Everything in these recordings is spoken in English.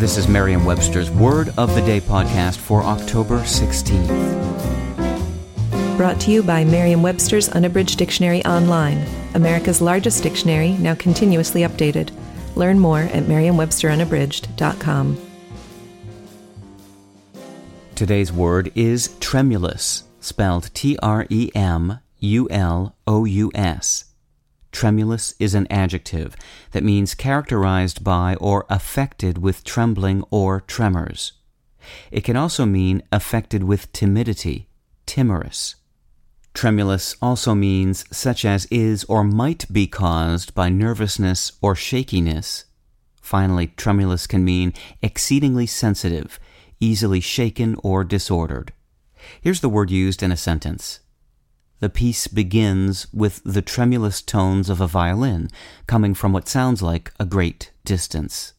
This is Merriam Webster's Word of the Day podcast for October 16th. Brought to you by Merriam Webster's Unabridged Dictionary Online, America's largest dictionary, now continuously updated. Learn more at merriam-websterunabridged.com. Today's word is tremulous, spelled T R E M U L O U S. Tremulous is an adjective that means characterized by or affected with trembling or tremors. It can also mean affected with timidity, timorous. Tremulous also means such as is or might be caused by nervousness or shakiness. Finally, tremulous can mean exceedingly sensitive, easily shaken or disordered. Here's the word used in a sentence. The piece begins with the tremulous tones of a violin coming from what sounds like a great distance.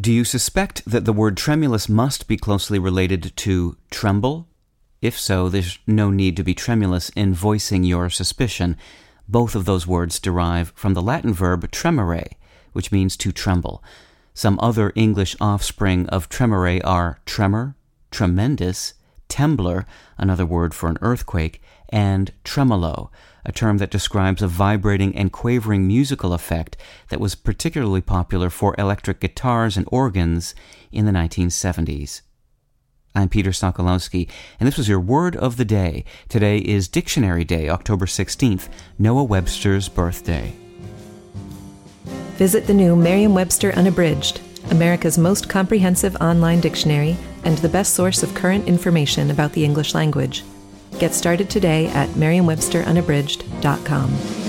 Do you suspect that the word tremulous must be closely related to tremble? If so, there's no need to be tremulous in voicing your suspicion. Both of those words derive from the Latin verb tremere, which means to tremble. Some other English offspring of tremere are tremor, tremendous, temblor, another word for an earthquake, and tremolo, a term that describes a vibrating and quavering musical effect that was particularly popular for electric guitars and organs in the 1970s. I'm Peter Sokolowski, and this was your Word of the Day. Today is Dictionary Day, October 16th, Noah Webster's birthday. Visit the new Merriam Webster Unabridged, America's most comprehensive online dictionary and the best source of current information about the English language. Get started today at merriam-websterunabridged.com.